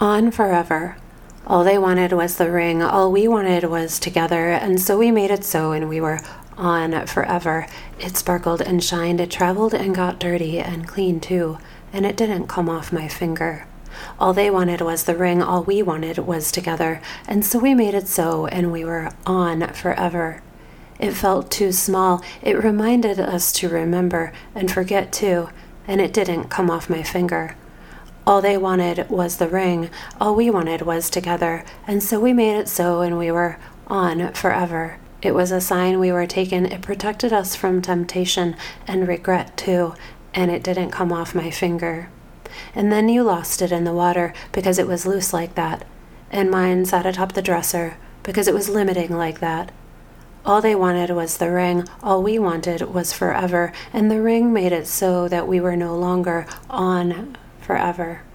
on forever. All they wanted was the ring, all we wanted was together, and so we made it so, and we were on forever. It sparkled and shined, it traveled and got dirty and clean too, and it didn't come off my finger. All they wanted was the ring, all we wanted was together, and so we made it so, and we were on forever. It felt too small, it reminded us to remember and forget too, and it didn't come off my finger. All they wanted was the ring, all we wanted was together, and so we made it so, and we were on forever. It was a sign we were taken, it protected us from temptation and regret too, and it didn't come off my finger. And then you lost it in the water because it was loose like that, and mine sat atop the dresser because it was limiting like that. All they wanted was the ring, all we wanted was forever, and the ring made it so that we were no longer on forever.